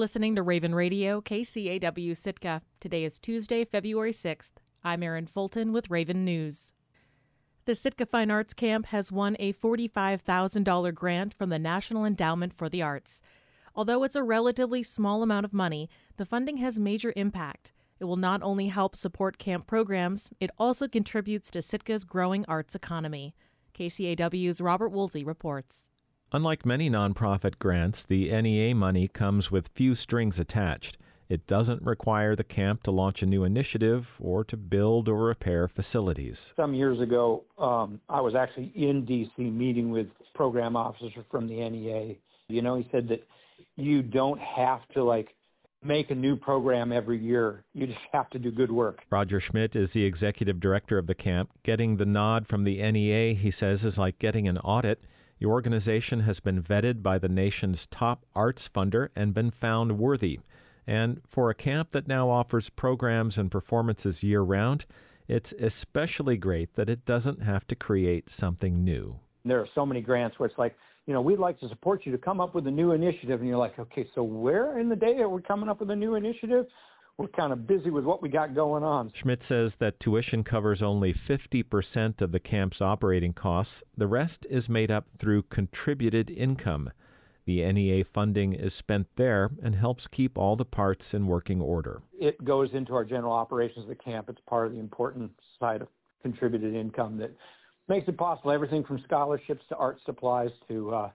Listening to Raven Radio, KCAW Sitka. Today is Tuesday, February 6th. I'm Erin Fulton with Raven News. The Sitka Fine Arts Camp has won a $45,000 grant from the National Endowment for the Arts. Although it's a relatively small amount of money, the funding has major impact. It will not only help support camp programs, it also contributes to Sitka's growing arts economy. KCAW's Robert Woolsey reports. Unlike many nonprofit grants, the NEA money comes with few strings attached. It doesn't require the camp to launch a new initiative or to build or repair facilities. Some years ago, um, I was actually in D.C. meeting with program officers from the NEA. You know, he said that you don't have to like make a new program every year. You just have to do good work. Roger Schmitz is the executive director of the camp. Getting the nod from the NEA, he says, is like getting an audit. The organization has been vetted by the nation's top arts funder and been found worthy. And for a camp that now offers programs and performances year round, it's especially great that it doesn't have to create something new. There are so many grants where it's like, you know, we'd like to support you to come up with a new initiative. And you're like, okay, so where in the day are we coming up with a new initiative? We're kind of busy with what we got going on. Schmitz says that tuition covers only 50% of the camp's operating costs. The rest is made up through contributed income. The NEA funding is spent there and helps keep all the parts in working order. It goes into our general operations of the camp. It's part of the important side of contributed income that makes it possible everything from scholarships to art supplies to uh,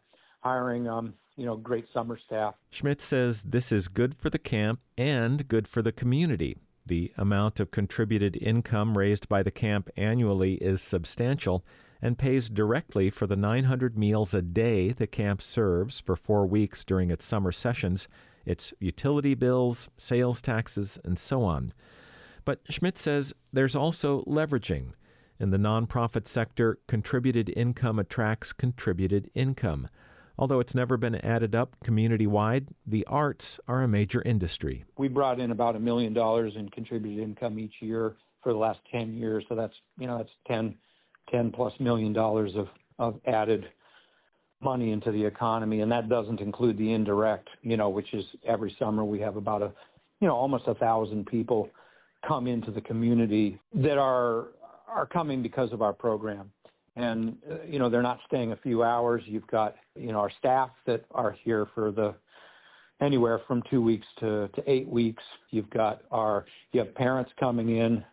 hiring um, you know great summer staff. Schmitz says this is good for the camp and good for the community. The amount of contributed income raised by the camp annually is substantial and pays directly for the 900 meals a day the camp serves for four weeks during its summer sessions, its utility bills, sales taxes, and so on. But Schmitz says there's also leveraging. In the nonprofit sector, contributed income attracts contributed income. Although it's never been added up community wide, the arts are a major industry. We brought in about a million dollars in contributed income each year for the last 10 years. So that's, you know, that's 10, 10 plus million dollars of, of added money into the economy. And that doesn't include the indirect, you know, which is every summer we have about a, you know, almost a thousand people come into the community that are are coming because of our program. And, uh, you know, they're not staying a few hours. You've got, you know, our staff that are here for the anywhere from two weeks to, to eight weeks. You've got our, you have parents coming in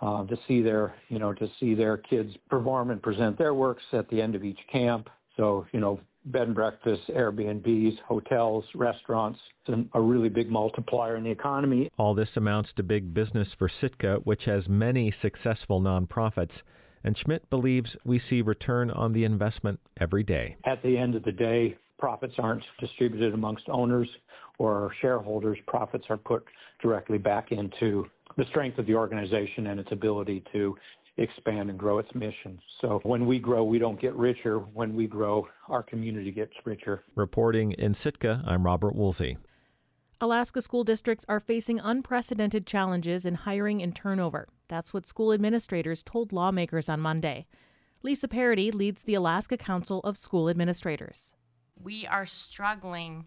uh, to see their, you know, to see their kids perform and present their works at the end of each camp. So, you know, bed and breakfast, Airbnbs, hotels, restaurants. It's a really big multiplier in the economy. All this amounts to big business for Sitka, which has many successful nonprofits. And Schmitz believes we see return on the investment every day. At the end of the day, profits aren't distributed amongst owners or shareholders. Profits are put directly back into the strength of the organization and its ability to expand and grow its mission. So when we grow, we don't get richer. When we grow, our community gets richer. Reporting in Sitka, I'm Robert Woolsey. Alaska school districts are facing unprecedented challenges in hiring and turnover. That's what school administrators told lawmakers on Monday. Lisa Parady leads the Alaska Council of School Administrators. We are struggling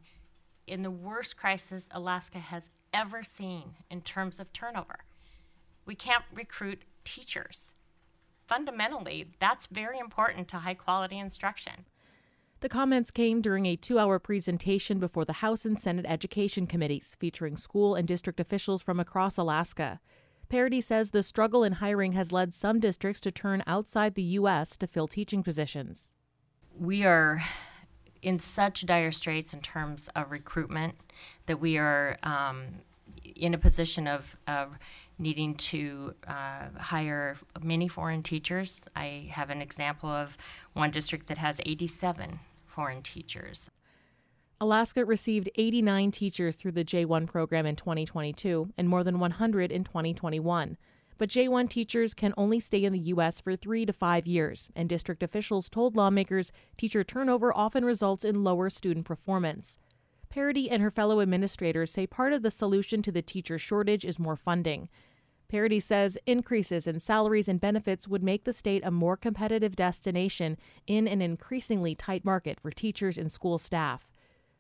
in the worst crisis Alaska has ever seen in terms of turnover. We can't recruit teachers. Fundamentally, that's very important to high quality instruction. The comments came during a two hour presentation before the House and Senate Education Committees featuring school and district officials from across Alaska. Parady says the struggle in hiring has led some districts to turn outside the U.S. to fill teaching positions. We are in such dire straits in terms of recruitment that we are um, in a position of, of needing to uh, hire many foreign teachers. I have an example of one district that has 87 foreign teachers. Alaska received 89 teachers through the J1 program in 2022 and more than 100 in 2021. But J1 teachers can only stay in the U.S. for three to five years, and district officials told lawmakers teacher turnover often results in lower student performance. Parady and her fellow administrators say part of the solution to the teacher shortage is more funding. Parady says increases in salaries and benefits would make the state a more competitive destination in an increasingly tight market for teachers and school staff.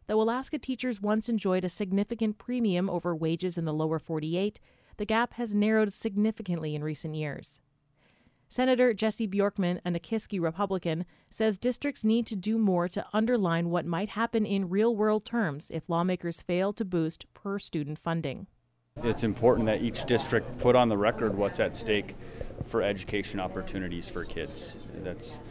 Though Alaska teachers once enjoyed a significant premium over wages in the lower 48, the gap has narrowed significantly in recent years. Senator Jesse Bjorkman, a Nikiski Republican, says districts need to do more to underline what might happen in real world terms if lawmakers fail to boost per student funding. It's important that each district put on the record what's at stake for education opportunities for kids. That's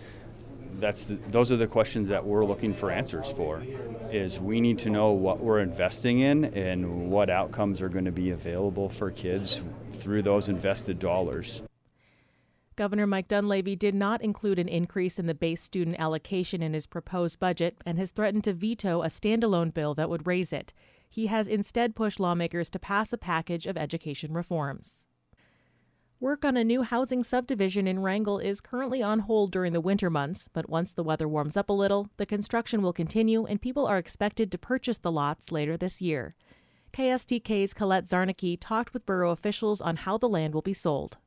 that's the, those are the questions that we're looking for answers for is we need to know what we're investing in and what outcomes are going to be available for kids through those invested dollars. Governor Mike Dunleavy did not include an increase in the base student allocation in his proposed budget and has threatened to veto a standalone bill that would raise it. He has instead pushed lawmakers to pass a package of education reforms. Work on a new housing subdivision in Wrangell is currently on hold during the winter months, but once the weather warms up a little, the construction will continue and people are expected to purchase the lots later this year. KSTK's Colette Zarnicki talked with borough officials on how the land will be sold.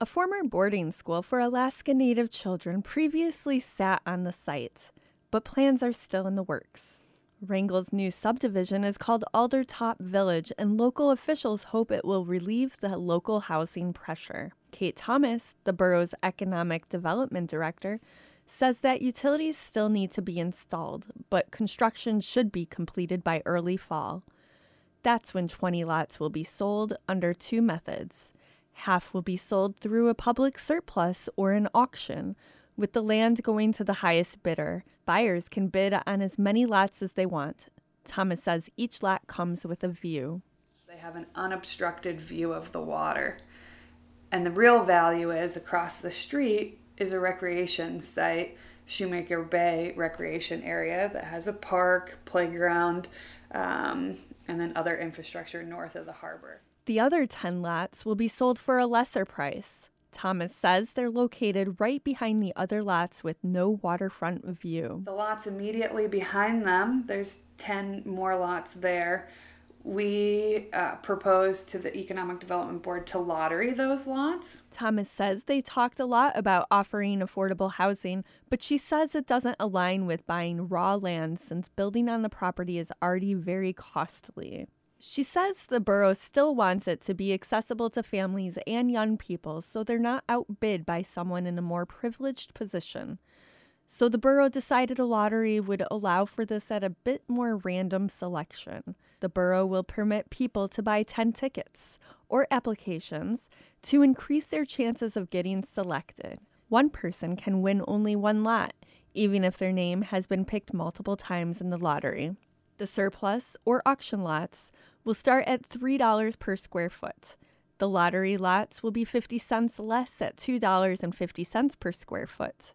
A former boarding school for Alaska Native children previously sat on the site, but plans are still in the works. Wrangell's new subdivision is called Aldertop Village, and local officials hope it will relieve the local housing pressure. Kate Thomas, the borough's economic development director, says that utilities still need to be installed, but construction should be completed by early fall. That's when 20 lots will be sold under two methods Half will be sold through a public surplus or an auction, with the land going to the highest bidder. Buyers can bid on as many lots as they want. Thomas says each lot comes with a view. They have an unobstructed view of the water. And the real value is across the street is a recreation site, Shoemaker Bay Recreation Area, that has a park, playground, um, and then other infrastructure north of the harbor. The other 10 lots will be sold for a lesser price. Thomas says they're located right behind the other lots with no waterfront view. The lots immediately behind them, there's 10 more lots there. We uh, proposed to the Economic Development Board to lottery those lots. Thomas says they talked a lot about offering affordable housing, but she says it doesn't align with buying raw land since building on the property is already very costly. She says the borough still wants it to be accessible to families and young people so they're not outbid by someone in a more privileged position. So the borough decided a lottery would allow for this at a bit more random selection. The borough will permit people to buy 10 tickets or applications to increase their chances of getting selected. One person can win only one lot, even if their name has been picked multiple times in the lottery. The surplus or auction lots will start at $3 per square foot. The lottery lots will be 50 cents less at $2.50 per square foot.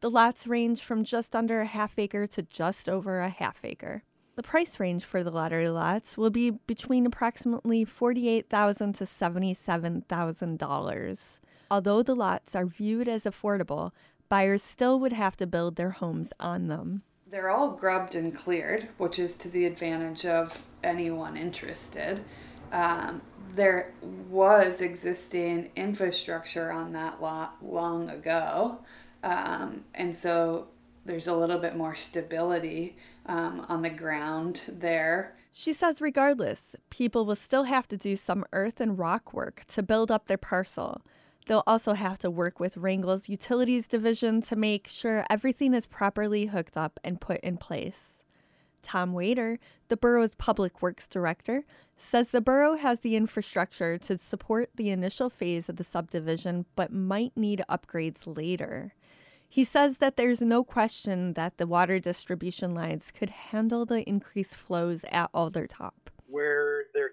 The lots range from just under a half acre to just over a half acre. The price range for the lottery lots will be between approximately $48,000 to $77,000. Although the lots are viewed as affordable, buyers still would have to build their homes on them. They're all grubbed and cleared, which is to the advantage of anyone interested. Um, there was existing infrastructure on that lot long ago, um, and so there's a little bit more stability um, on the ground there. She says, regardless, people will still have to do some earth and rock work to build up their parcel. They'll also have to work with Wrangell's utilities division to make sure everything is properly hooked up and put in place. Tom Wetor, the borough's public works director, says the borough has the infrastructure to support the initial phase of the subdivision but might need upgrades later. He says that there's no question that the water distribution lines could handle the increased flows at Aldertop.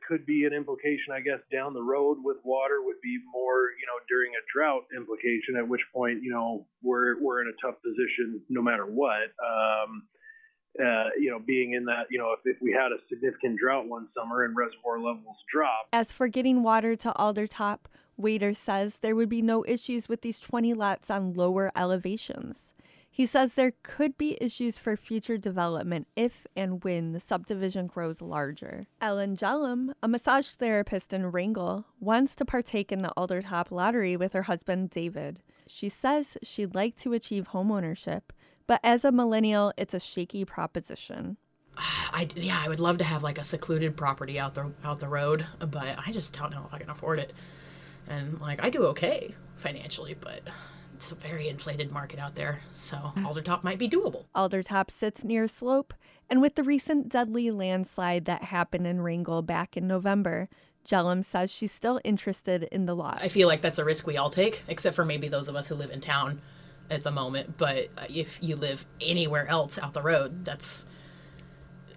Could be an implication, I guess, down the road with water would be more, you know, during a drought implication, at which point, you know, we're we're in a tough position no matter what. Um, uh, you know, being in that, you know, if, if we had a significant drought one summer and reservoir levels drop. As for getting water to Aldertop, Wetor says there would be no issues with these 20 lots on lower elevations. He says there could be issues for future development if and when the subdivision grows larger. Ellen Jellum, a massage therapist in Wrangell, wants to partake in the Aldertop lottery with her husband David. She says she'd like to achieve homeownership, but as a millennial, it's a shaky proposition. I yeah, I would love to have like a secluded property out the out the road, but I just don't know if I can afford it. And like I do okay financially, but it's a very inflated market out there, so Aldertop might be doable. Aldertop sits near slope, and with the recent deadly landslide that happened in Wrangell back in November, Jellum says she's still interested in the lot. I feel like that's a risk we all take, except for maybe those of us who live in town at the moment. But if you live anywhere else out the road, that's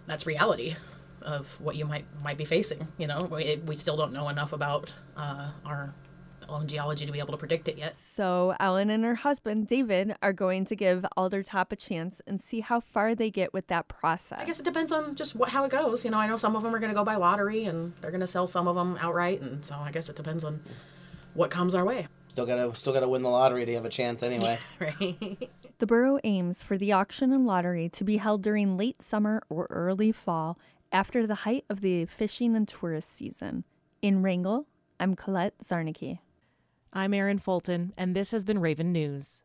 that's reality of what you might might be facing. You know, we, we still don't know enough about uh, our own geology to be able to predict it yet. So Ellen and her husband David are going to give Aldertop a chance and see how far they get with that process. I guess it depends on just what how it goes. You know, I know some of them are going to go by lottery and they're going to sell some of them outright, and so I guess it depends on what comes our way. Still gotta still gotta win the lottery to have a chance anyway. right. The borough aims for the auction and lottery to be held during late summer or early fall after the height of the fishing and tourist season. In Wrangell, I'm Colette Zarnicki. I'm Erin Fulton, and this has been Raven News.